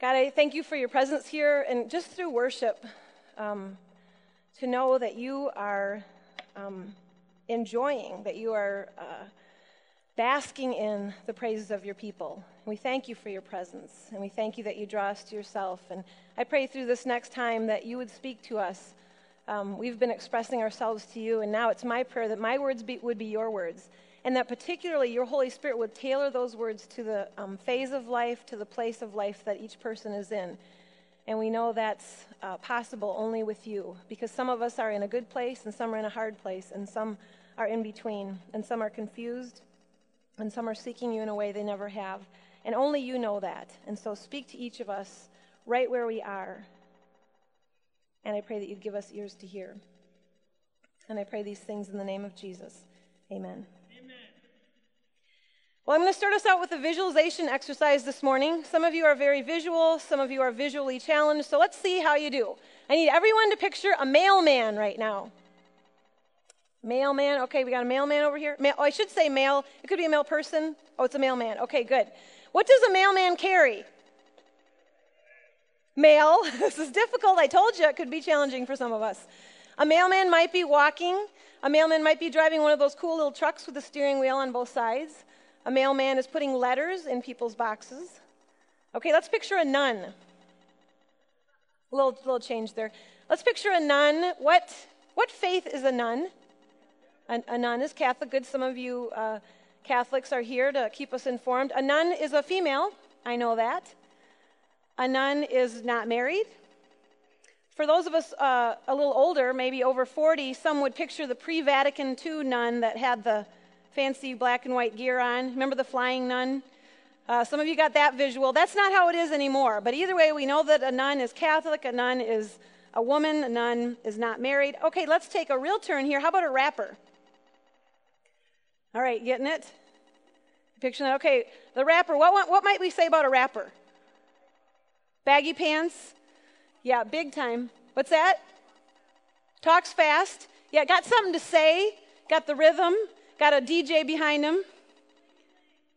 God, I thank you for your presence here and just through worship um, to know that you are um, enjoying, that you are uh, basking in the praises of your people. We thank you for your presence and we thank you that you draw us to yourself. And I pray through this next time that you would speak to us. Um, we've been expressing ourselves to you, and now it's my prayer that my words be, would be your words and that particularly your Holy Spirit would tailor those words to the um, phase of life, to the place of life that each person is in. And we know that's uh, possible only with you because some of us are in a good place and some are in a hard place and some are in between and some are confused and some are seeking you in a way they never have. And only you know that. And so speak to each of us right where we are. And I pray that you'd give us ears to hear. And I pray these things in the name of Jesus. Amen. Well, I'm going to start us out with a visualization exercise this morning. Some of you are very visual, some of you are visually challenged, so let's see how you do. I need everyone to picture a mailman right now. Mailman, okay, we got a mailman over here. oh, I should say male. It could be a male person. Oh, it's a mailman. Okay, good. What does a mailman carry? Mail. this is difficult. I told you it could be challenging for some of us. A mailman might be walking. A mailman might be driving one of those cool little trucks with a steering wheel on both sides. A mailman is putting letters in people's boxes. Okay, let's picture a nun. A little, little change there. Let's picture a nun. What, what faith is a nun? A, a nun is Catholic. Good. Some of you uh, Catholics are here to keep us informed. A nun is a female. I know that. A nun is not married. For those of us uh, a little older, maybe over 40, some would picture the pre Vatican II nun that had the fancy black and white gear on. Remember the flying nun? Uh, some of you got that visual. That's not how it is anymore. But either way, we know that a nun is Catholic, a nun is a woman, a nun is not married. Okay, let's take a real turn here. How about a rapper? All right, getting it? Picture that. Okay, the rapper. What, what, what might we say about a rapper? Baggy pants? Yeah, big time. What's that? Talks fast. Yeah, got something to say. Got the rhythm. Got a DJ behind him.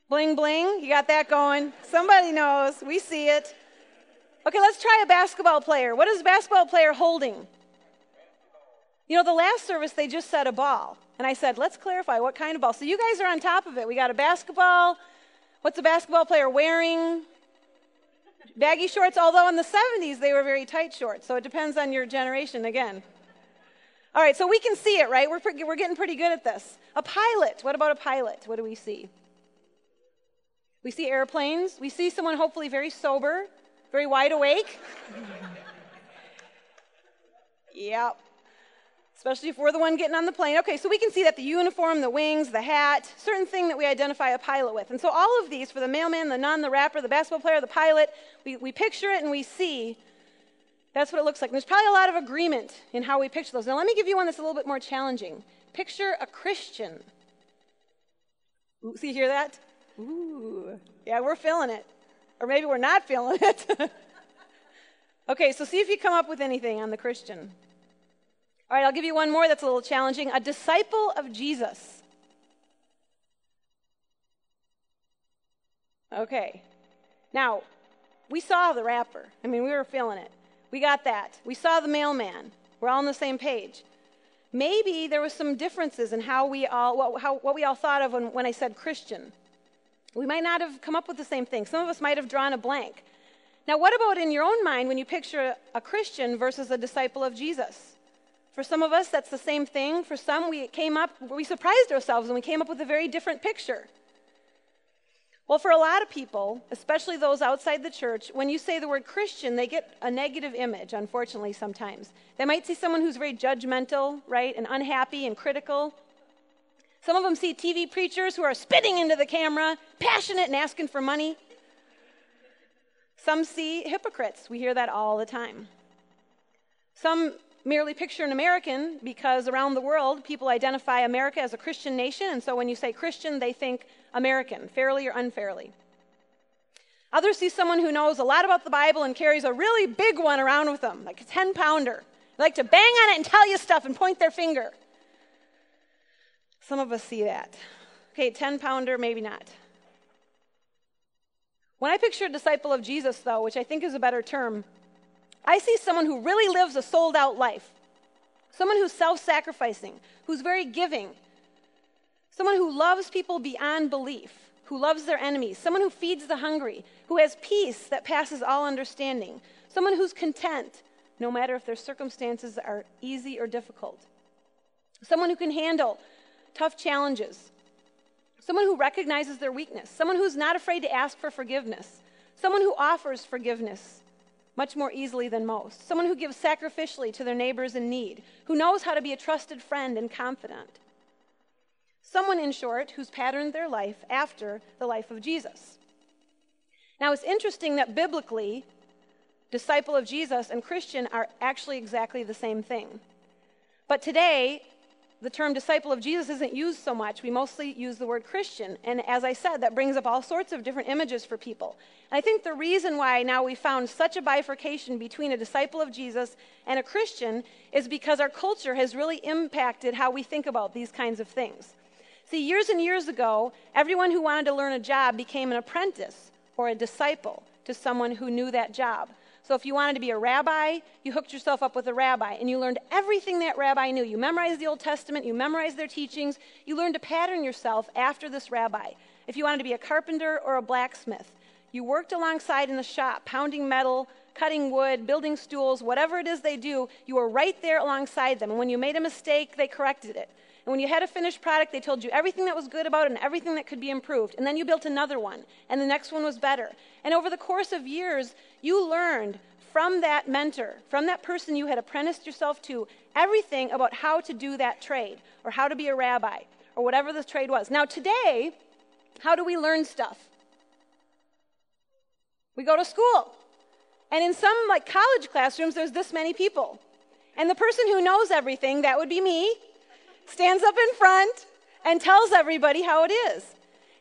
Bling bling. You got that going. Somebody knows. We see it. Okay, let's try a basketball player. What is a basketball player holding? You know, the last service they just said a ball. And I said, let's clarify what kind of ball. So you guys are on top of it. We got a basketball. What's a basketball player wearing? Baggy shorts, although in the 70s they were very tight shorts. So it depends on your generation again. All right, so we can see it, right? We're, we're getting pretty good at this. A pilot. What about a pilot? What do we see? We see airplanes. We see someone hopefully very sober, very wide awake. yep. Especially if we're the one getting on the plane. Okay, so we can see that the uniform, the wings, the hat, certain thing that we identify a pilot with. And so all of these, for the mailman, the nun, the rapper, the basketball player, the pilot, we, we picture it and we see that's what it looks like. And there's probably a lot of agreement in how we picture those. Now, let me give you one that's a little bit more challenging. Picture a Christian. Ooh, see, hear that? Ooh, yeah, we're feeling it. Or maybe we're not feeling it. okay, so see if you come up with anything on the Christian. All right, I'll give you one more that's a little challenging. A disciple of Jesus. Okay. Now, we saw the rapper. I mean, we were feeling it. We got that. We saw the mailman. We're all on the same page. Maybe there was some differences in how we all, what, how, what we all thought of when, when I said Christian. We might not have come up with the same thing. Some of us might have drawn a blank. Now, what about in your own mind when you picture a Christian versus a disciple of Jesus? For some of us, that's the same thing. For some, we came up, we surprised ourselves and we came up with a very different picture. Well, for a lot of people, especially those outside the church, when you say the word Christian, they get a negative image, unfortunately, sometimes. They might see someone who's very judgmental, right, and unhappy and critical. Some of them see TV preachers who are spitting into the camera, passionate and asking for money. Some see hypocrites. We hear that all the time. Some merely picture an American because around the world people identify America as a Christian nation, and so when you say Christian, they think American, fairly or unfairly. Others see someone who knows a lot about the Bible and carries a really big one around with them, like a 10 pounder. They like to bang on it and tell you stuff and point their finger. Some of us see that. Okay, 10 pounder, maybe not. When I picture a disciple of Jesus, though, which I think is a better term, I see someone who really lives a sold out life, someone who's self sacrificing, who's very giving, someone who loves people beyond belief, who loves their enemies, someone who feeds the hungry, who has peace that passes all understanding, someone who's content, no matter if their circumstances are easy or difficult, someone who can handle tough challenges, someone who recognizes their weakness, someone who's not afraid to ask for forgiveness, someone who offers forgiveness much more easily than most, someone who gives sacrificially to their neighbors in need, who knows how to be a trusted friend and confidant. Someone, in short, who's patterned their life after the life of Jesus. Now, it's interesting that biblically, disciple of Jesus and Christian are actually exactly the same thing. But today, the term disciple of Jesus isn't used so much. We mostly use the word Christian. And as I said, that brings up all sorts of different images for people. And I think the reason why now we found such a bifurcation between a disciple of Jesus and a Christian is because our culture has really impacted how we think about these kinds of things. See, years and years ago, everyone who wanted to learn a job became an apprentice or a disciple to someone who knew that job. So if you wanted to be a rabbi, you hooked yourself up with a rabbi and you learned everything that rabbi knew. You memorized the Old Testament, you memorized their teachings, you learned to pattern yourself after this rabbi. If you wanted to be a carpenter or a blacksmith, you worked alongside in the shop, pounding metal, cutting wood, building stools, whatever it is they do, you were right there alongside them. And when you made a mistake, they corrected it. And when you had a finished product, they told you everything that was good about it and everything that could be improved. And then you built another one, and the next one was better. And over the course of years, you learned from that mentor, from that person you had apprenticed yourself to, everything about how to do that trade or how to be a rabbi or whatever the trade was. Now, today, how do we learn stuff? We go to school. And in some like college classrooms, there's this many people. And the person who knows everything, that would be me, stands up in front and tells everybody how it is.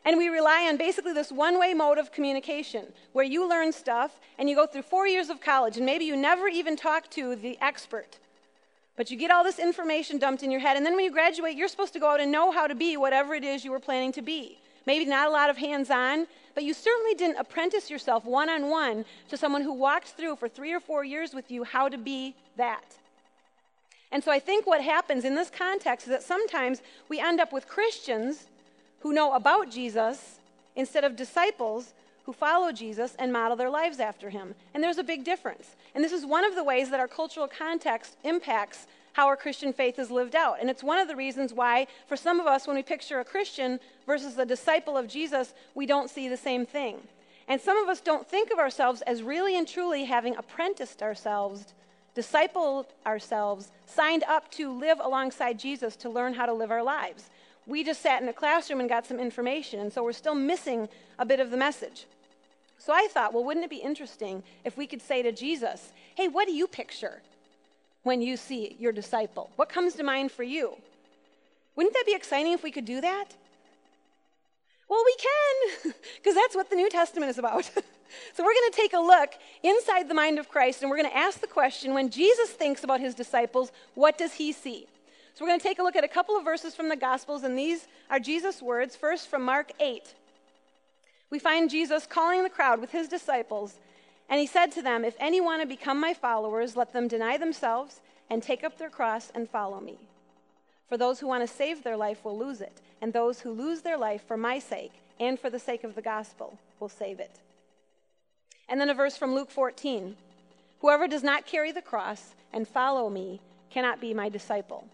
And we rely on basically this one way mode of communication where you learn stuff and you go through four years of college and maybe you never even talk to the expert. But you get all this information dumped in your head, and then when you graduate, you're supposed to go out and know how to be whatever it is you were planning to be. Maybe not a lot of hands on, but you certainly didn't apprentice yourself one on one to someone who walked through for three or four years with you how to be that. And so I think what happens in this context is that sometimes we end up with Christians who know about Jesus instead of disciples who follow Jesus and model their lives after him. And there's a big difference. And this is one of the ways that our cultural context impacts how our Christian faith is lived out. And it's one of the reasons why, for some of us, when we picture a Christian versus a disciple of Jesus, we don't see the same thing. And some of us don't think of ourselves as really and truly having apprenticed ourselves discipled ourselves, signed up to live alongside Jesus to learn how to live our lives. We just sat in a classroom and got some information, and so we're still missing a bit of the message. So I thought, well, wouldn't it be interesting if we could say to Jesus, hey, what do you picture when you see your disciple? What comes to mind for you? Wouldn't that be exciting if we could do that? Well, we can, because that's what the New Testament is about. so we're going to take a look inside the mind of Christ, and we're going to ask the question when Jesus thinks about his disciples, what does he see? So we're going to take a look at a couple of verses from the Gospels, and these are Jesus' words. First, from Mark 8. We find Jesus calling the crowd with his disciples, and he said to them, If any want to become my followers, let them deny themselves and take up their cross and follow me. For those who want to save their life will lose it, and those who lose their life for my sake and for the sake of the gospel will save it. And then a verse from Luke 14 Whoever does not carry the cross and follow me cannot be my disciple.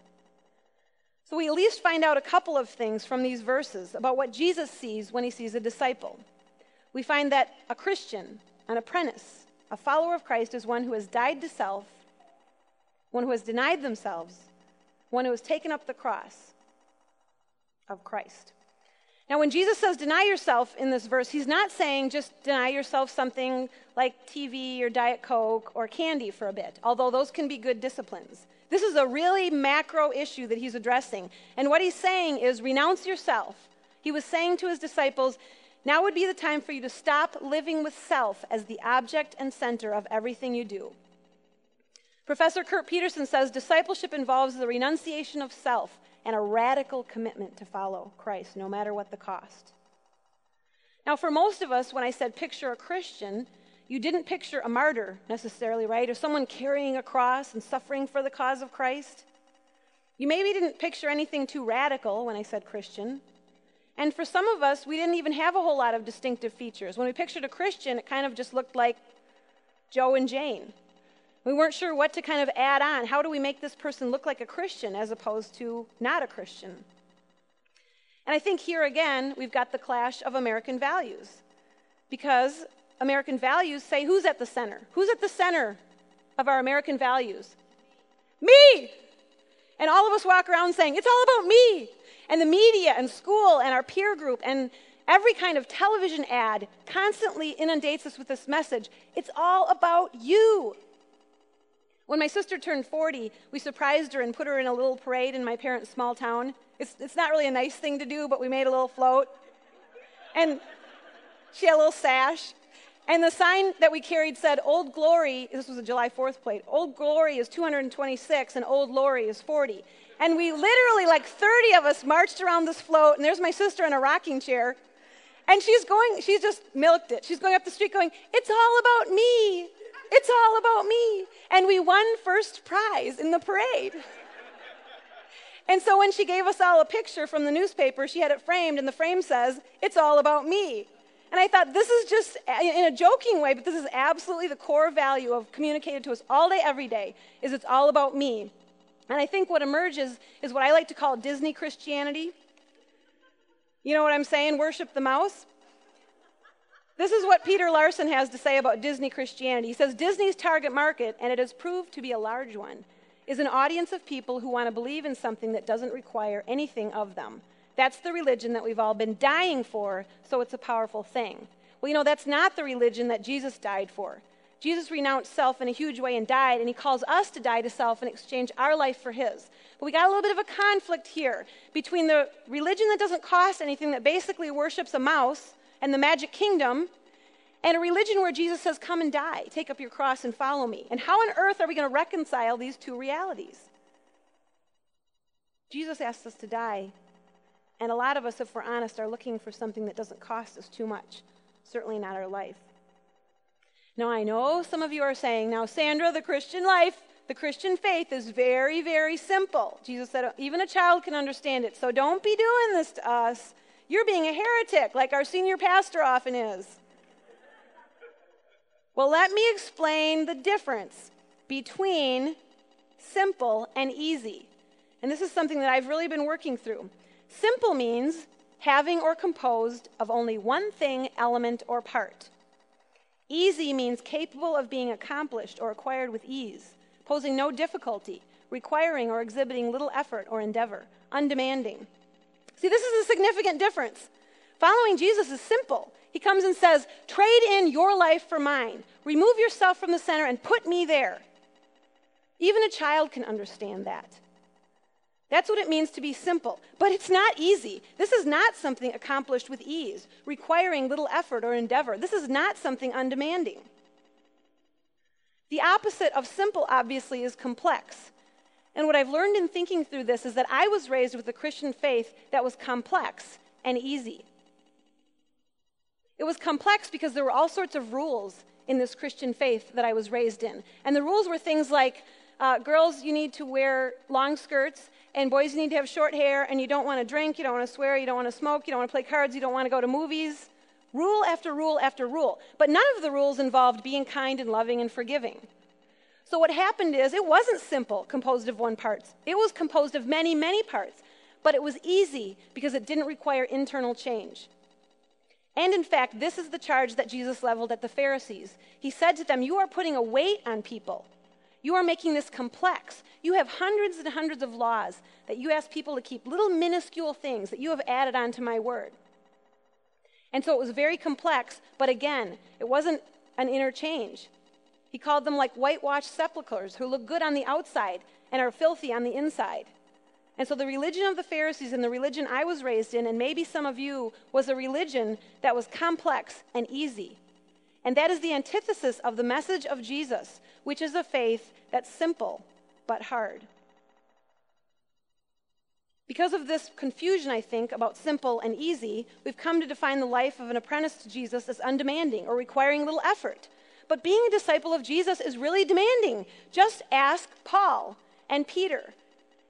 So we at least find out a couple of things from these verses about what Jesus sees when he sees a disciple. We find that a Christian, an apprentice, a follower of Christ is one who has died to self, one who has denied themselves, one who has taken up the cross of Christ. Now, when Jesus says deny yourself in this verse, he's not saying just deny yourself something like TV or Diet Coke or candy for a bit, although those can be good disciplines. This is a really macro issue that he's addressing. And what he's saying is renounce yourself. He was saying to his disciples, now would be the time for you to stop living with self as the object and center of everything you do. Professor Kurt Peterson says discipleship involves the renunciation of self and a radical commitment to follow Christ, no matter what the cost. Now, for most of us, when I said picture a Christian, you didn't picture a martyr necessarily, right? Or someone carrying a cross and suffering for the cause of Christ. You maybe didn't picture anything too radical when I said Christian. And for some of us, we didn't even have a whole lot of distinctive features. When we pictured a Christian, it kind of just looked like Joe and Jane. We weren't sure what to kind of add on. How do we make this person look like a Christian as opposed to not a Christian? And I think here again, we've got the clash of American values. Because American values say who's at the center? Who's at the center of our American values? Me! And all of us walk around saying, it's all about me. And the media and school and our peer group and every kind of television ad constantly inundates us with this message it's all about you. When my sister turned 40, we surprised her and put her in a little parade in my parents' small town. It's, it's not really a nice thing to do, but we made a little float. And she had a little sash. And the sign that we carried said, Old Glory, this was a July 4th plate, Old Glory is 226 and Old Lori is 40. And we literally, like 30 of us, marched around this float, and there's my sister in a rocking chair. And she's going, she's just milked it. She's going up the street going, It's all about me. It's all about me. And we won first prize in the parade. And so when she gave us all a picture from the newspaper, she had it framed, and the frame says, It's all about me. And I thought, this is just in a joking way, but this is absolutely the core value of communicated to us all day, every day, is it's all about me. And I think what emerges is what I like to call Disney Christianity. You know what I'm saying? Worship the mouse. This is what Peter Larson has to say about Disney Christianity. He says Disney's target market, and it has proved to be a large one, is an audience of people who want to believe in something that doesn't require anything of them. That's the religion that we've all been dying for, so it's a powerful thing. Well, you know, that's not the religion that Jesus died for. Jesus renounced self in a huge way and died, and he calls us to die to self and exchange our life for his. But we got a little bit of a conflict here between the religion that doesn't cost anything, that basically worships a mouse and the magic kingdom, and a religion where Jesus says, Come and die, take up your cross and follow me. And how on earth are we going to reconcile these two realities? Jesus asks us to die and a lot of us, if we're honest, are looking for something that doesn't cost us too much, certainly not our life. Now, I know some of you are saying, now, Sandra, the Christian life, the Christian faith is very, very simple. Jesus said, even a child can understand it. So don't be doing this to us. You're being a heretic, like our senior pastor often is. Well, let me explain the difference between simple and easy. And this is something that I've really been working through. Simple means having or composed of only one thing, element, or part. Easy means capable of being accomplished or acquired with ease, posing no difficulty, requiring or exhibiting little effort or endeavor, undemanding. See, this is a significant difference. Following Jesus is simple. He comes and says, Trade in your life for mine. Remove yourself from the center and put me there. Even a child can understand that. That's what it means to be simple. But it's not easy. This is not something accomplished with ease, requiring little effort or endeavor. This is not something undemanding. The opposite of simple, obviously, is complex. And what I've learned in thinking through this is that I was raised with a Christian faith that was complex and easy. It was complex because there were all sorts of rules in this Christian faith that I was raised in. And the rules were things like uh, girls, you need to wear long skirts, and boys, you need to have short hair, and you don't want to drink, you don't want to swear, you don't want to smoke, you don't want to play cards, you don't want to go to movies. Rule after rule after rule. But none of the rules involved being kind and loving and forgiving. So what happened is it wasn't simple, composed of one part. It was composed of many, many parts. But it was easy because it didn't require internal change. And in fact, this is the charge that Jesus leveled at the Pharisees. He said to them, You are putting a weight on people you are making this complex. You have hundreds and hundreds of laws that you ask people to keep, little minuscule things that you have added onto my word. And so it was very complex, but again, it wasn't an interchange. He called them like whitewashed sepulchres who look good on the outside and are filthy on the inside. And so the religion of the Pharisees and the religion I was raised in, and maybe some of you, was a religion that was complex and easy. And that is the antithesis of the message of Jesus, which is a faith that's simple but hard. Because of this confusion, I think, about simple and easy, we've come to define the life of an apprentice to Jesus as undemanding or requiring little effort. But being a disciple of Jesus is really demanding. Just ask Paul and Peter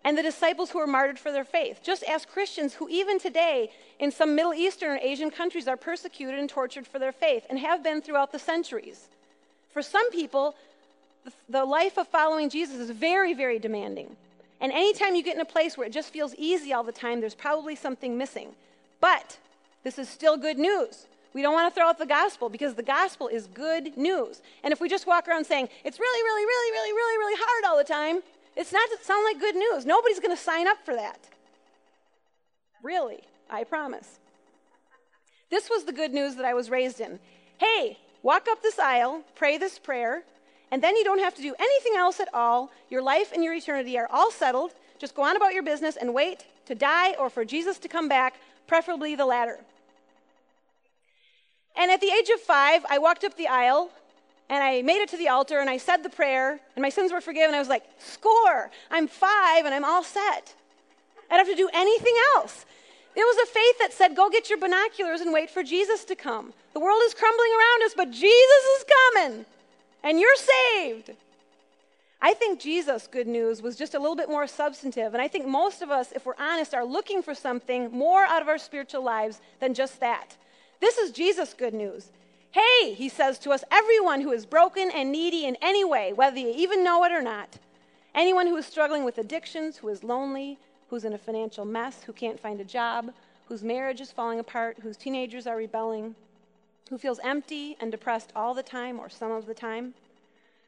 and the disciples who were martyred for their faith. Just ask Christians who, even today, in some Middle Eastern or Asian countries, are persecuted and tortured for their faith and have been throughout the centuries. For some people, the life of following Jesus is very, very demanding. And anytime you get in a place where it just feels easy all the time, there's probably something missing. But this is still good news. We don't want to throw out the gospel because the gospel is good news. And if we just walk around saying, it's really, really, really, really, really, really hard all the time, it's not to sound like good news. Nobody's going to sign up for that. Really, I promise. This was the good news that I was raised in. Hey, walk up this aisle, pray this prayer, and then you don't have to do anything else at all. Your life and your eternity are all settled. Just go on about your business and wait to die or for Jesus to come back, preferably the latter. And at the age of five, I walked up the aisle and I made it to the altar and I said the prayer and my sins were forgiven. I was like, score! I'm five and I'm all set. I don't have to do anything else. It was a faith that said, go get your binoculars and wait for Jesus to come. The world is crumbling around us, but Jesus is coming and you're saved. I think Jesus' good news was just a little bit more substantive. And I think most of us, if we're honest, are looking for something more out of our spiritual lives than just that. This is Jesus' good news. Hey, he says to us, everyone who is broken and needy in any way, whether you even know it or not, anyone who is struggling with addictions, who is lonely, who's in a financial mess, who can't find a job, whose marriage is falling apart, whose teenagers are rebelling, who feels empty and depressed all the time or some of the time,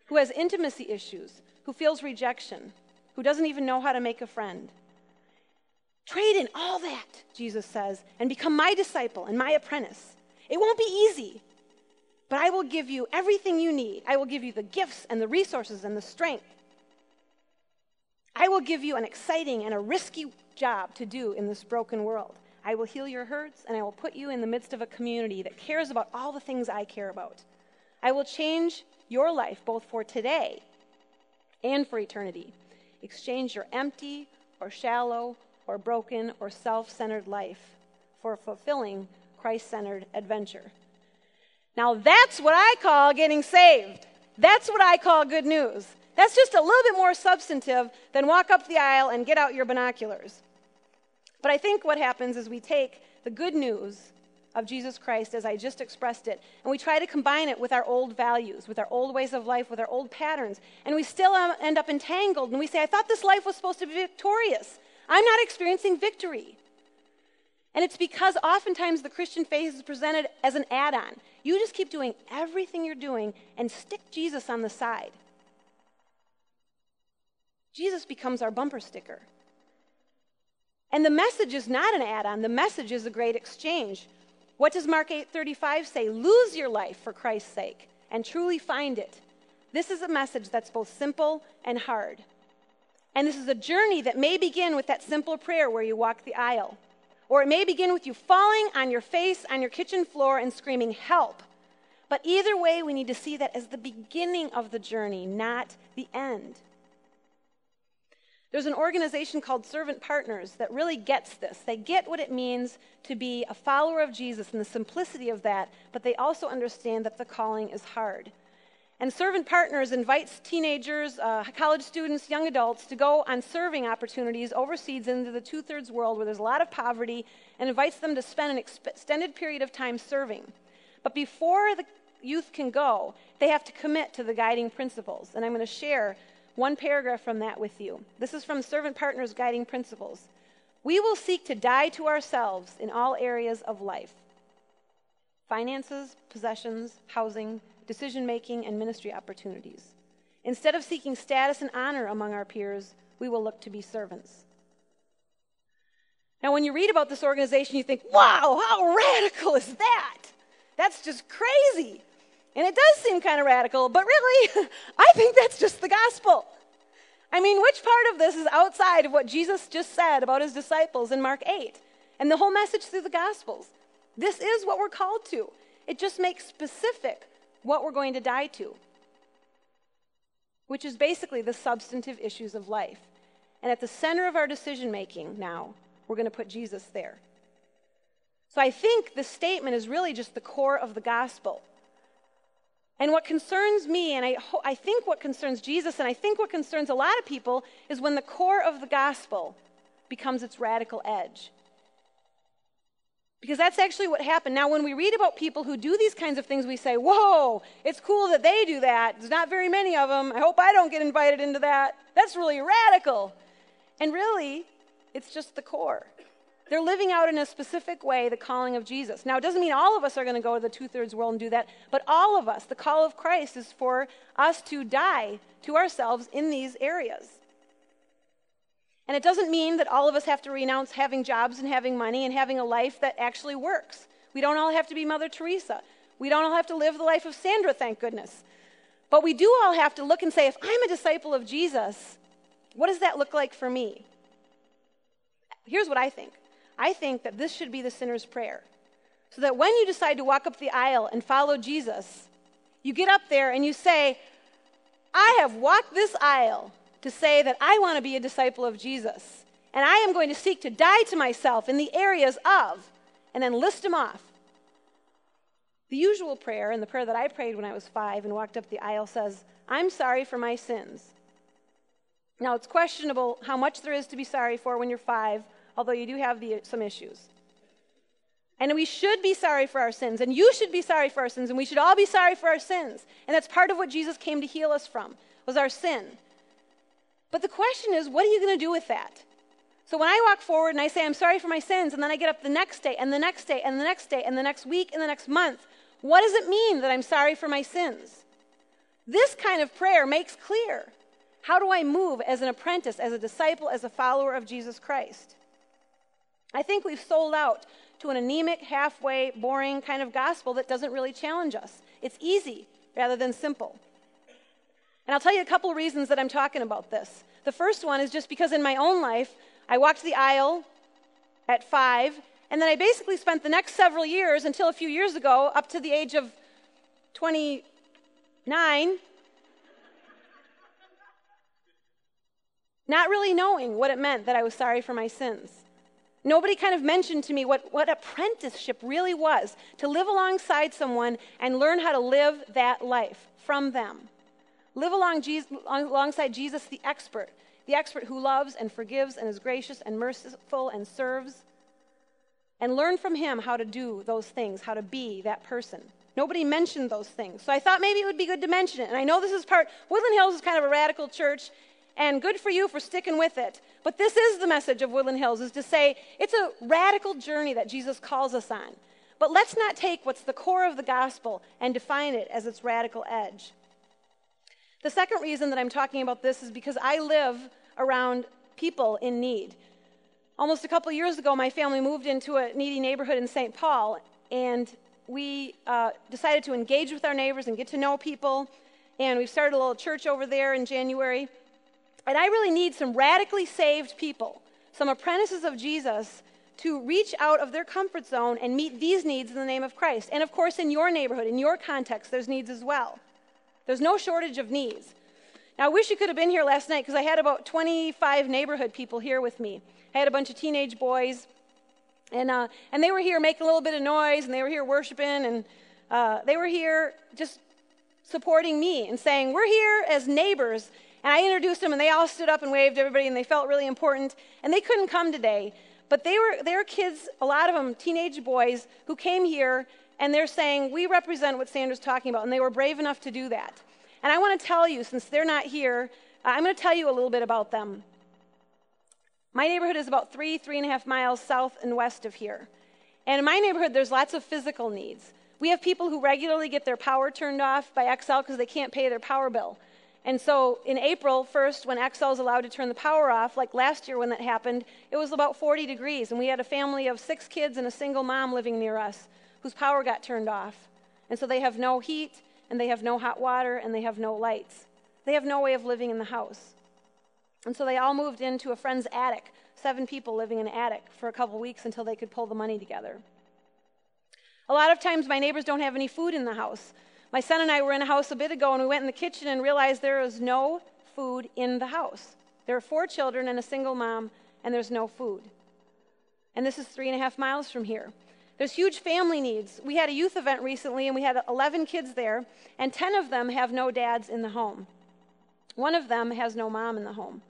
who has intimacy issues, who feels rejection, who doesn't even know how to make a friend. Trade in all that, Jesus says, and become my disciple and my apprentice. It won't be easy, but I will give you everything you need. I will give you the gifts and the resources and the strength. I will give you an exciting and a risky job to do in this broken world. I will heal your hurts, and I will put you in the midst of a community that cares about all the things I care about. I will change your life both for today and for eternity. Exchange your empty or shallow or broken or self centered life for a fulfilling Christ centered adventure. Now, that's what I call getting saved. That's what I call good news. That's just a little bit more substantive than walk up the aisle and get out your binoculars. But I think what happens is we take the good news of Jesus Christ, as I just expressed it, and we try to combine it with our old values, with our old ways of life, with our old patterns, and we still um, end up entangled. And we say, I thought this life was supposed to be victorious. I'm not experiencing victory. And it's because oftentimes the Christian faith is presented as an add on. You just keep doing everything you're doing and stick Jesus on the side. Jesus becomes our bumper sticker. And the message is not an add on, the message is a great exchange. What does Mark 8:35 say? Lose your life for Christ's sake and truly find it. This is a message that's both simple and hard. And this is a journey that may begin with that simple prayer where you walk the aisle. Or it may begin with you falling on your face on your kitchen floor and screaming, Help! But either way, we need to see that as the beginning of the journey, not the end. There's an organization called Servant Partners that really gets this. They get what it means to be a follower of Jesus and the simplicity of that, but they also understand that the calling is hard. And Servant Partners invites teenagers, uh, college students, young adults to go on serving opportunities overseas into the two thirds world where there's a lot of poverty and invites them to spend an extended period of time serving. But before the youth can go, they have to commit to the guiding principles. And I'm going to share one paragraph from that with you. This is from Servant Partners Guiding Principles. We will seek to die to ourselves in all areas of life finances, possessions, housing, decision making, and ministry opportunities. Instead of seeking status and honor among our peers, we will look to be servants. Now, when you read about this organization, you think, wow, how radical is that? That's just crazy. And it does seem kind of radical, but really, I think that's just the gospel. I mean, which part of this is outside of what Jesus just said about his disciples in Mark 8 and the whole message through the gospels? This is what we're called to. It just makes specific what we're going to die to, which is basically the substantive issues of life. And at the center of our decision making now we're going to put Jesus there. So I think this statement is really just the core of the gospel. And what concerns me, and I, ho- I think what concerns Jesus, and I think what concerns a lot of people, is when the core of the gospel becomes its radical edge. Because that's actually what happened. Now, when we read about people who do these kinds of things, we say, whoa, it's cool that they do that. There's not very many of them. I hope I don't get invited into that. That's really radical. And really, it's just the core. They're living out in a specific way the calling of Jesus. Now, it doesn't mean all of us are going to go to the two thirds world and do that, but all of us, the call of Christ is for us to die to ourselves in these areas. And it doesn't mean that all of us have to renounce having jobs and having money and having a life that actually works. We don't all have to be Mother Teresa. We don't all have to live the life of Sandra, thank goodness. But we do all have to look and say, if I'm a disciple of Jesus, what does that look like for me? Here's what I think I think that this should be the sinner's prayer. So that when you decide to walk up the aisle and follow Jesus, you get up there and you say, I have walked this aisle to say that I want to be a disciple of Jesus. And I am going to seek to die to myself in the areas of, and then list them off. The usual prayer, and the prayer that I prayed when I was five and walked up the aisle, says, I'm sorry for my sins. Now, it's questionable how much there is to be sorry for when you're five, although you do have the, some issues. And we should be sorry for our sins, and you should be sorry for our sins, and we should all be sorry for our sins. And that's part of what Jesus came to heal us from, was our sin. But the question is, what are you going to do with that? So when I walk forward and I say, I'm sorry for my sins, and then I get up the next day, and the next day, and the next day, and the next week, and the next month, what does it mean that I'm sorry for my sins? This kind of prayer makes clear how do I move as an apprentice, as a disciple, as a follower of Jesus Christ? I think we've sold out to an anemic, halfway, boring kind of gospel that doesn't really challenge us. It's easy rather than simple. And I'll tell you a couple reasons that I'm talking about this. The first one is just because in my own life, I walked the aisle at five, and then I basically spent the next several years until a few years ago, up to the age of 29, not really knowing what it meant that I was sorry for my sins. Nobody kind of mentioned to me what, what apprenticeship really was to live alongside someone and learn how to live that life from them. Live along Jesus, alongside Jesus, the expert, the expert who loves and forgives and is gracious and merciful and serves. And learn from him how to do those things, how to be that person. Nobody mentioned those things. So I thought maybe it would be good to mention it. And I know this is part, Woodland Hills is kind of a radical church, and good for you for sticking with it. But this is the message of Woodland Hills is to say it's a radical journey that Jesus calls us on. But let's not take what's the core of the gospel and define it as its radical edge. The second reason that I'm talking about this is because I live around people in need. Almost a couple years ago, my family moved into a needy neighborhood in St. Paul, and we uh, decided to engage with our neighbors and get to know people. And we've started a little church over there in January. And I really need some radically saved people, some apprentices of Jesus, to reach out of their comfort zone and meet these needs in the name of Christ. And of course, in your neighborhood, in your context, there's needs as well. There's no shortage of needs. Now, I wish you could have been here last night because I had about 25 neighborhood people here with me. I had a bunch of teenage boys, and, uh, and they were here making a little bit of noise, and they were here worshiping, and uh, they were here just supporting me and saying, We're here as neighbors. And I introduced them, and they all stood up and waved everybody, and they felt really important. And they couldn't come today, but they were, they were kids, a lot of them teenage boys, who came here and they're saying, We represent what Sandra's talking about, and they were brave enough to do that. And I want to tell you, since they're not here, uh, I'm going to tell you a little bit about them. My neighborhood is about three, three and a half miles south and west of here. And in my neighborhood, there's lots of physical needs. We have people who regularly get their power turned off by Xcel because they can't pay their power bill. And so in April 1st, when Xcel is allowed to turn the power off, like last year when that happened, it was about 40 degrees. And we had a family of six kids and a single mom living near us whose power got turned off. And so they have no heat, and they have no hot water, and they have no lights. They have no way of living in the house. And so they all moved into a friend's attic, seven people living in an attic for a couple weeks until they could pull the money together. A lot of times, my neighbors don't have any food in the house. My son and I were in a house a bit ago, and we went in the kitchen and realized there is no food in the house. There are four children and a single mom, and there's no food. And this is three and a half miles from here. There's huge family needs. We had a youth event recently, and we had 11 kids there, and 10 of them have no dads in the home. One of them has no mom in the home.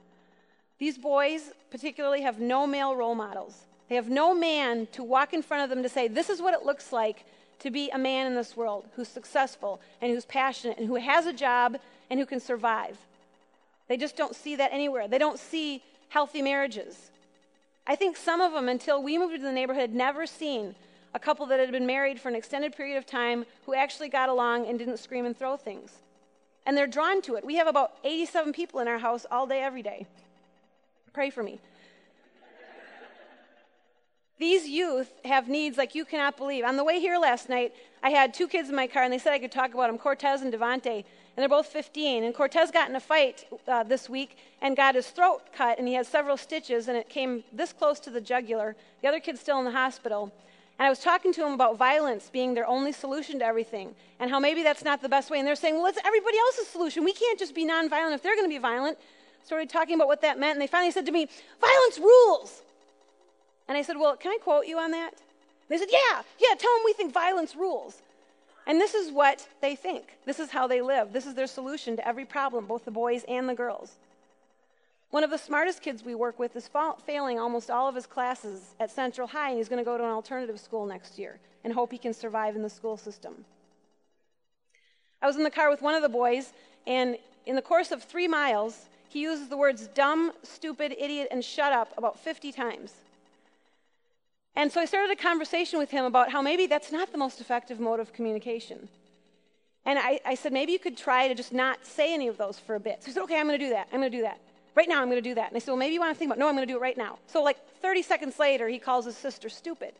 These boys, particularly, have no male role models. They have no man to walk in front of them to say, This is what it looks like to be a man in this world who's successful and who's passionate and who has a job and who can survive. They just don't see that anywhere. They don't see healthy marriages. I think some of them, until we moved into the neighborhood, never seen a couple that had been married for an extended period of time who actually got along and didn't scream and throw things. And they're drawn to it. We have about 87 people in our house all day, every day. Pray for me. These youth have needs like you cannot believe. On the way here last night, I had two kids in my car, and they said I could talk about them Cortez and Devante and they're both 15. And Cortez got in a fight uh, this week and got his throat cut, and he had several stitches, and it came this close to the jugular. The other kid's still in the hospital. And I was talking to them about violence being their only solution to everything, and how maybe that's not the best way. And they're saying, well, it's everybody else's solution. We can't just be nonviolent if they're going to be violent. Started talking about what that meant, and they finally said to me, violence rules. And I said, well, can I quote you on that? They said, yeah, yeah, tell them we think violence rules. And this is what they think. This is how they live. This is their solution to every problem, both the boys and the girls. One of the smartest kids we work with is fa- failing almost all of his classes at Central High, and he's going to go to an alternative school next year and hope he can survive in the school system. I was in the car with one of the boys, and in the course of three miles, he uses the words dumb, stupid, idiot, and shut up about 50 times. And so I started a conversation with him about how maybe that's not the most effective mode of communication. And I, I, said, maybe you could try to just not say any of those for a bit. So he said, okay, I'm going to do that. I'm going to do that. Right now, I'm going to do that. And I said, well, maybe you want to think about, it. no, I'm going to do it right now. So like 30 seconds later, he calls his sister stupid.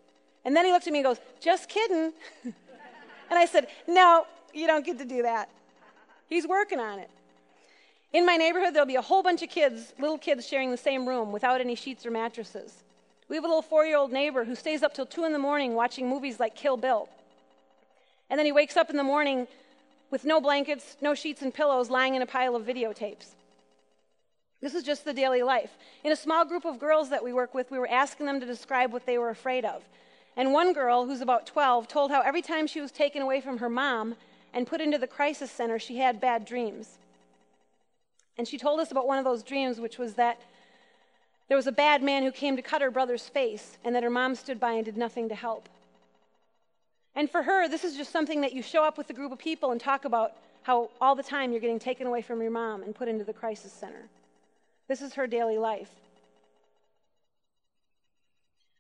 And then he looks at me and goes, just kidding. and I said, no, you don't get to do that. He's working on it. In my neighborhood, there'll be a whole bunch of kids, little kids, sharing the same room without any sheets or mattresses. We have a little four year old neighbor who stays up till 2 in the morning watching movies like Kill Bill. And then he wakes up in the morning with no blankets, no sheets and pillows, lying in a pile of videotapes. This is just the daily life. In a small group of girls that we work with, we were asking them to describe what they were afraid of. And one girl, who's about 12, told how every time she was taken away from her mom and put into the crisis center, she had bad dreams. And she told us about one of those dreams, which was that there was a bad man who came to cut her brother's face, and that her mom stood by and did nothing to help. And for her, this is just something that you show up with a group of people and talk about how all the time you're getting taken away from your mom and put into the crisis center. This is her daily life.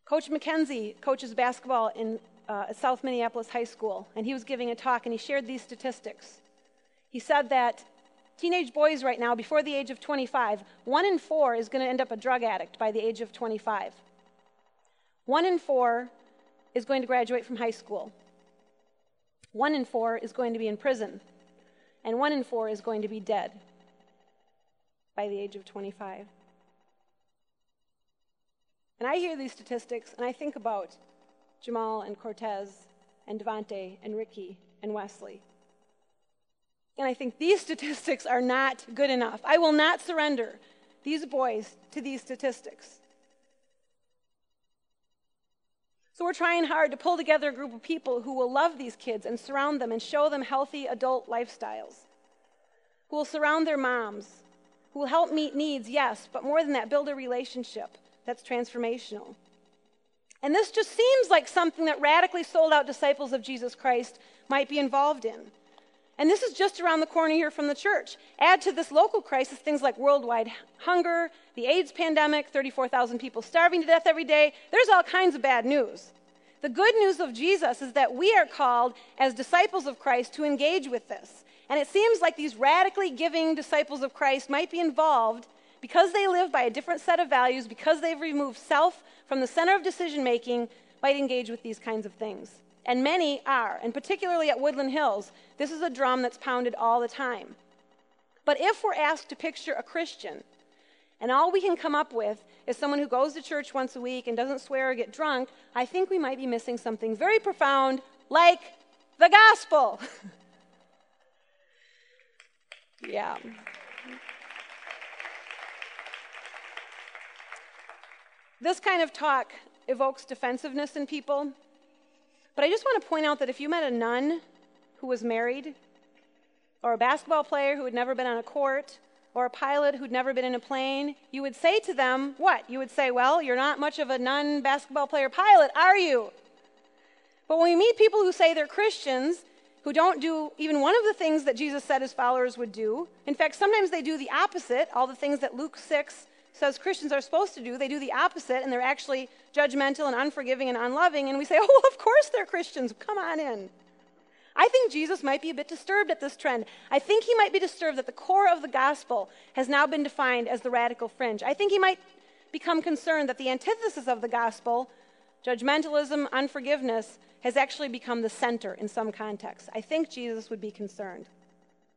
Coach McKenzie coaches basketball in uh, South Minneapolis High School, and he was giving a talk and he shared these statistics. He said that Teenage boys, right now, before the age of 25, one in four is going to end up a drug addict by the age of 25. One in four is going to graduate from high school. One in four is going to be in prison. And one in four is going to be dead by the age of 25. And I hear these statistics and I think about Jamal and Cortez and Devante and Ricky and Wesley. And I think these statistics are not good enough. I will not surrender these boys to these statistics. So we're trying hard to pull together a group of people who will love these kids and surround them and show them healthy adult lifestyles, who will surround their moms, who will help meet needs, yes, but more than that, build a relationship that's transformational. And this just seems like something that radically sold out disciples of Jesus Christ might be involved in. And this is just around the corner here from the church. Add to this local crisis things like worldwide hunger, the AIDS pandemic, 34,000 people starving to death every day. There's all kinds of bad news. The good news of Jesus is that we are called as disciples of Christ to engage with this. And it seems like these radically giving disciples of Christ might be involved because they live by a different set of values, because they've removed self from the center of decision making, might engage with these kinds of things. And many are, and particularly at Woodland Hills, this is a drum that's pounded all the time. But if we're asked to picture a Christian, and all we can come up with is someone who goes to church once a week and doesn't swear or get drunk, I think we might be missing something very profound, like the gospel. yeah. This kind of talk evokes defensiveness in people. But I just want to point out that if you met a nun who was married, or a basketball player who had never been on a court, or a pilot who'd never been in a plane, you would say to them, What? You would say, Well, you're not much of a nun basketball player pilot, are you? But when we meet people who say they're Christians, who don't do even one of the things that Jesus said his followers would do, in fact, sometimes they do the opposite, all the things that Luke 6 says Christians are supposed to do, they do the opposite, and they're actually judgmental and unforgiving and unloving, and we say, Oh, well, of course they're Christians, come on in. I think Jesus might be a bit disturbed at this trend. I think he might be disturbed that the core of the gospel has now been defined as the radical fringe. I think he might become concerned that the antithesis of the gospel, judgmentalism, unforgiveness, has actually become the center in some contexts. I think Jesus would be concerned.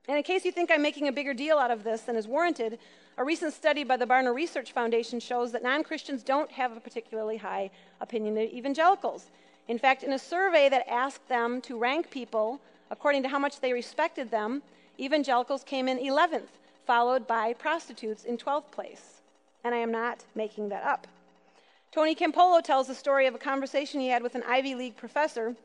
And in case you think I'm making a bigger deal out of this than is warranted, a recent study by the Barna Research Foundation shows that non Christians don't have a particularly high opinion of evangelicals. In fact, in a survey that asked them to rank people according to how much they respected them, evangelicals came in 11th, followed by prostitutes in 12th place. And I am not making that up. Tony Campolo tells the story of a conversation he had with an Ivy League professor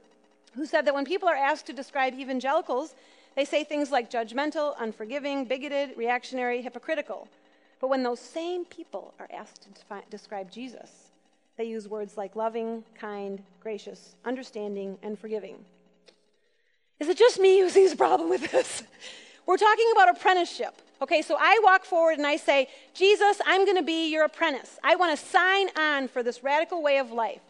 who said that when people are asked to describe evangelicals, they say things like judgmental, unforgiving, bigoted, reactionary, hypocritical. But when those same people are asked to describe Jesus, they use words like loving, kind, gracious, understanding, and forgiving. Is it just me who sees a problem with this? We're talking about apprenticeship. Okay, so I walk forward and I say, Jesus, I'm going to be your apprentice. I want to sign on for this radical way of life.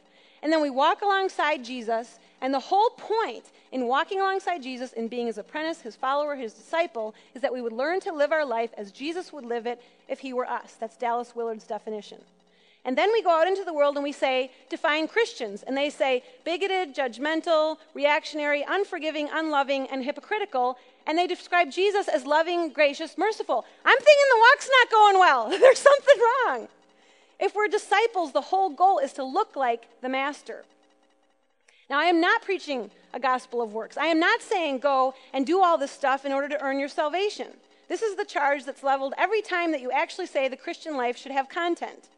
And then we walk alongside Jesus, and the whole point in walking alongside Jesus and being his apprentice, his follower, his disciple, is that we would learn to live our life as Jesus would live it if he were us. That's Dallas Willard's definition. And then we go out into the world and we say, define Christians. And they say bigoted, judgmental, reactionary, unforgiving, unloving, and hypocritical. And they describe Jesus as loving, gracious, merciful. I'm thinking the walk's not going well. There's something wrong. If we're disciples, the whole goal is to look like the master. Now, I am not preaching a gospel of works. I am not saying go and do all this stuff in order to earn your salvation. This is the charge that's leveled every time that you actually say the Christian life should have content.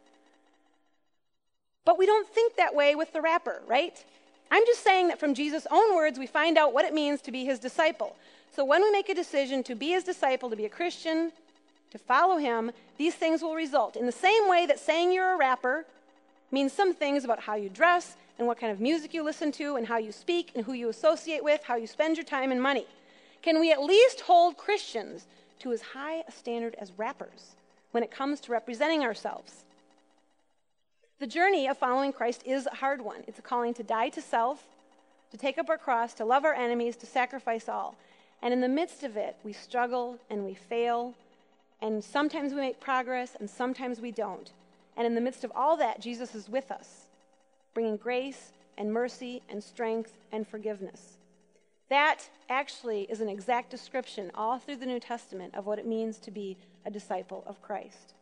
But we don't think that way with the rapper, right? I'm just saying that from Jesus' own words, we find out what it means to be his disciple. So when we make a decision to be his disciple, to be a Christian, to follow him, these things will result. In the same way that saying you're a rapper means some things about how you dress and what kind of music you listen to and how you speak and who you associate with, how you spend your time and money. Can we at least hold Christians to as high a standard as rappers when it comes to representing ourselves? The journey of following Christ is a hard one. It's a calling to die to self, to take up our cross, to love our enemies, to sacrifice all. And in the midst of it, we struggle and we fail, and sometimes we make progress, and sometimes we don't. And in the midst of all that, Jesus is with us, bringing grace and mercy and strength and forgiveness. That actually is an exact description all through the New Testament of what it means to be a disciple of Christ.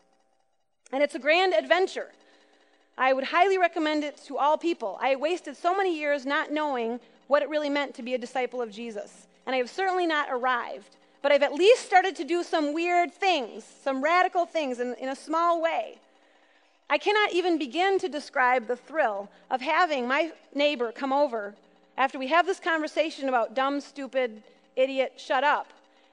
And it's a grand adventure. I would highly recommend it to all people. I wasted so many years not knowing what it really meant to be a disciple of Jesus. And I have certainly not arrived, but I've at least started to do some weird things, some radical things in, in a small way. I cannot even begin to describe the thrill of having my neighbor come over after we have this conversation about dumb, stupid, idiot, shut up,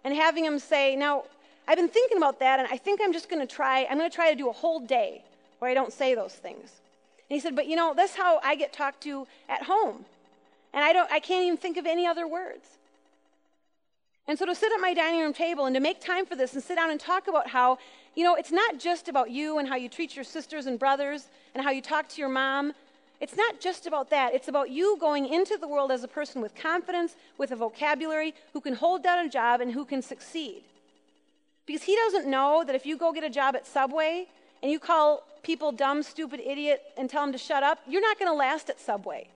and having him say, Now, I've been thinking about that, and I think I'm just going to try, I'm going to try to do a whole day where I don't say those things. And he said, But you know, that's how I get talked to at home. And I, don't, I can't even think of any other words. And so to sit at my dining room table and to make time for this and sit down and talk about how, you know, it's not just about you and how you treat your sisters and brothers and how you talk to your mom. It's not just about that. It's about you going into the world as a person with confidence, with a vocabulary, who can hold down a job and who can succeed. Because he doesn't know that if you go get a job at Subway and you call people dumb, stupid, idiot and tell them to shut up, you're not going to last at Subway.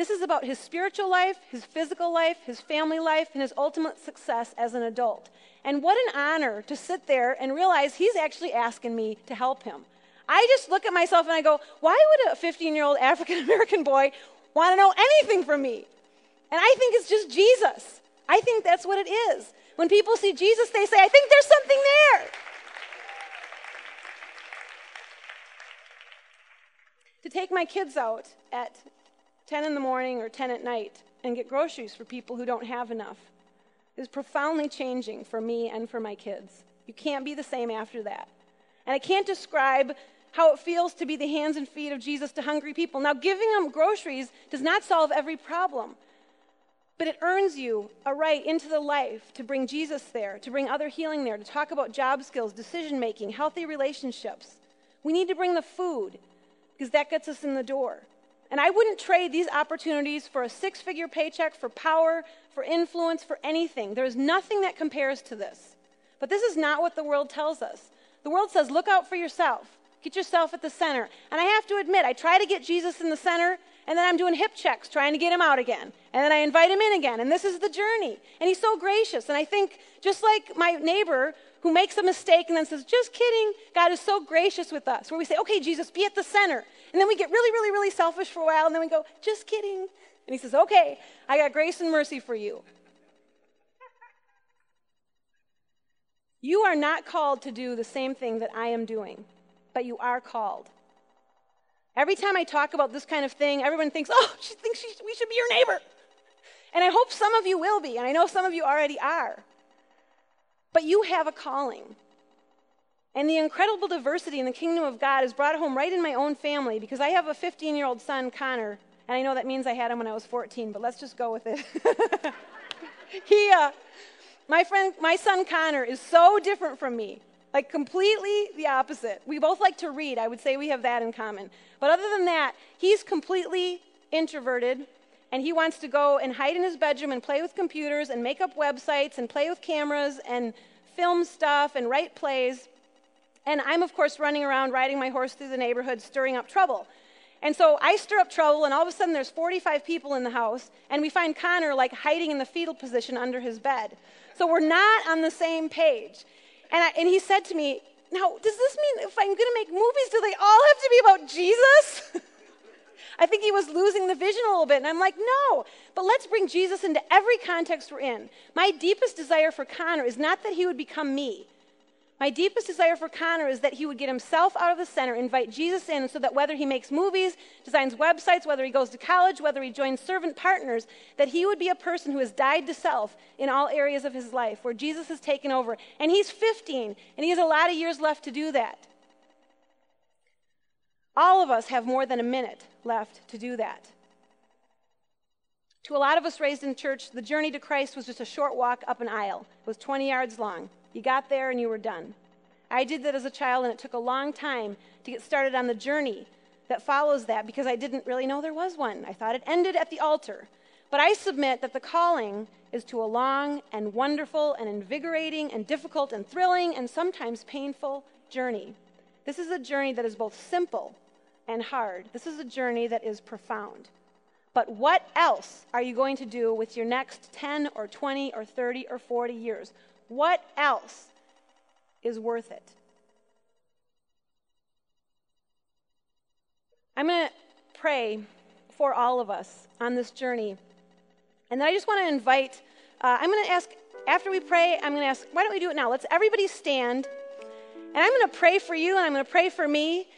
This is about his spiritual life, his physical life, his family life, and his ultimate success as an adult. And what an honor to sit there and realize he's actually asking me to help him. I just look at myself and I go, why would a 15 year old African American boy want to know anything from me? And I think it's just Jesus. I think that's what it is. When people see Jesus, they say, I think there's something there. To take my kids out at 10 in the morning or 10 at night and get groceries for people who don't have enough is profoundly changing for me and for my kids. You can't be the same after that. And I can't describe how it feels to be the hands and feet of Jesus to hungry people. Now, giving them groceries does not solve every problem, but it earns you a right into the life to bring Jesus there, to bring other healing there, to talk about job skills, decision making, healthy relationships. We need to bring the food because that gets us in the door. And I wouldn't trade these opportunities for a six figure paycheck, for power, for influence, for anything. There is nothing that compares to this. But this is not what the world tells us. The world says, look out for yourself. Get yourself at the center. And I have to admit, I try to get Jesus in the center, and then I'm doing hip checks trying to get him out again. And then I invite him in again. And this is the journey. And he's so gracious. And I think, just like my neighbor who makes a mistake and then says, just kidding, God is so gracious with us, where we say, okay, Jesus, be at the center. And then we get really, really, really selfish for a while, and then we go, just kidding. And he says, okay, I got grace and mercy for you. You are not called to do the same thing that I am doing but you are called. Every time I talk about this kind of thing, everyone thinks, oh, she thinks she, we should be your neighbor. And I hope some of you will be, and I know some of you already are. But you have a calling. And the incredible diversity in the kingdom of God is brought home right in my own family because I have a 15 year old son, Connor, and I know that means I had him when I was 14, but let's just go with it. he, uh, my friend, my son Connor is so different from me. Like completely the opposite. We both like to read. I would say we have that in common. But other than that, he's completely introverted and he wants to go and hide in his bedroom and play with computers and make up websites and play with cameras and film stuff and write plays. And I'm, of course, running around riding my horse through the neighborhood, stirring up trouble. And so I stir up trouble, and all of a sudden there's 45 people in the house, and we find Connor like hiding in the fetal position under his bed. So we're not on the same page. And, I, and he said to me, Now, does this mean if I'm going to make movies, do they all have to be about Jesus? I think he was losing the vision a little bit. And I'm like, no, but let's bring Jesus into every context we're in. My deepest desire for Connor is not that he would become me, my deepest desire for Connor is that he would get himself out of the center, invite Jesus in, so that whether he makes movies, designs websites, whether he goes to college, whether he joins servant partners, that he would be a person who has died to self in all areas of his life, where Jesus has taken over. And he's 15, and he has a lot of years left to do that. All of us have more than a minute left to do that. To a lot of us raised in church, the journey to Christ was just a short walk up an aisle. It was 20 yards long. You got there and you were done. I did that as a child, and it took a long time to get started on the journey that follows that because I didn't really know there was one. I thought it ended at the altar. But I submit that the calling is to a long and wonderful and invigorating and difficult and thrilling and sometimes painful journey. This is a journey that is both simple and hard. This is a journey that is profound. But what else are you going to do with your next 10 or 20 or 30 or 40 years? What else is worth it? I'm going to pray for all of us on this journey. And then I just want to invite, uh, I'm going to ask, after we pray, I'm going to ask, why don't we do it now? Let's everybody stand. And I'm going to pray for you and I'm going to pray for me.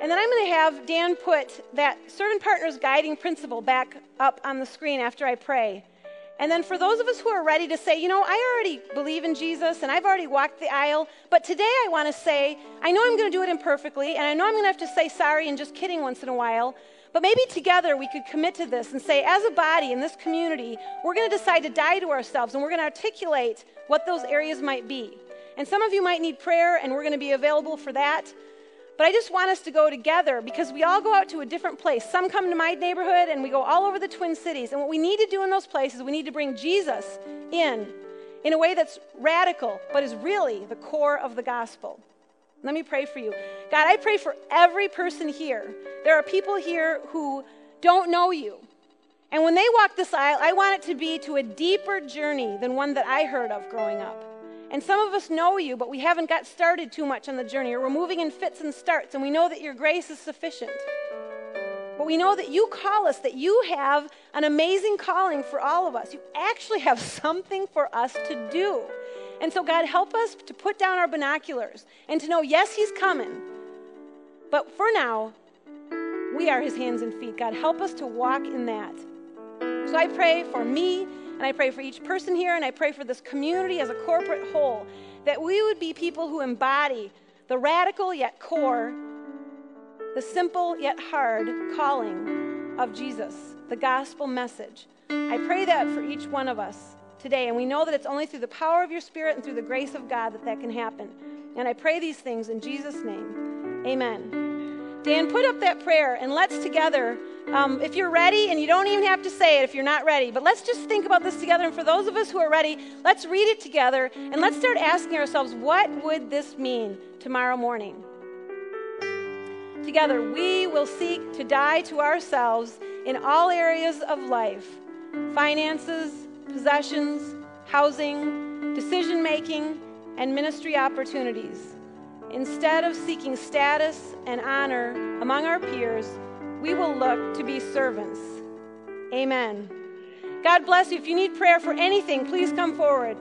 And then I'm going to have Dan put that servant partners guiding principle back up on the screen after I pray. And then for those of us who are ready to say, you know, I already believe in Jesus and I've already walked the aisle, but today I want to say, I know I'm going to do it imperfectly and I know I'm going to have to say sorry and just kidding once in a while, but maybe together we could commit to this and say, as a body in this community, we're going to decide to die to ourselves and we're going to articulate what those areas might be. And some of you might need prayer and we're going to be available for that. But I just want us to go together because we all go out to a different place. Some come to my neighborhood and we go all over the Twin Cities. And what we need to do in those places, we need to bring Jesus in in a way that's radical, but is really the core of the gospel. Let me pray for you. God, I pray for every person here. There are people here who don't know you. And when they walk this aisle, I want it to be to a deeper journey than one that I heard of growing up. And some of us know you, but we haven't got started too much on the journey, or we're moving in fits and starts, and we know that your grace is sufficient. But we know that you call us, that you have an amazing calling for all of us. You actually have something for us to do. And so, God, help us to put down our binoculars and to know, yes, He's coming. But for now, We are his hands and feet. God, help us to walk in that. So I pray for me, and I pray for each person here, and I pray for this community as a corporate whole, that we would be people who embody the radical yet core, the simple yet hard calling of Jesus, the gospel message. I pray that for each one of us today, and we know that it's only through the power of your Spirit and through the grace of God that that can happen. And I pray these things in Jesus' name. Amen. Dan, put up that prayer, and let's together um, if you're ready, and you don't even have to say it if you're not ready, but let's just think about this together. And for those of us who are ready, let's read it together and let's start asking ourselves, what would this mean tomorrow morning? Together, we will seek to die to ourselves in all areas of life finances, possessions, housing, decision making, and ministry opportunities. Instead of seeking status and honor among our peers, we will look to be servants. Amen. God bless you. If you need prayer for anything, please come forward.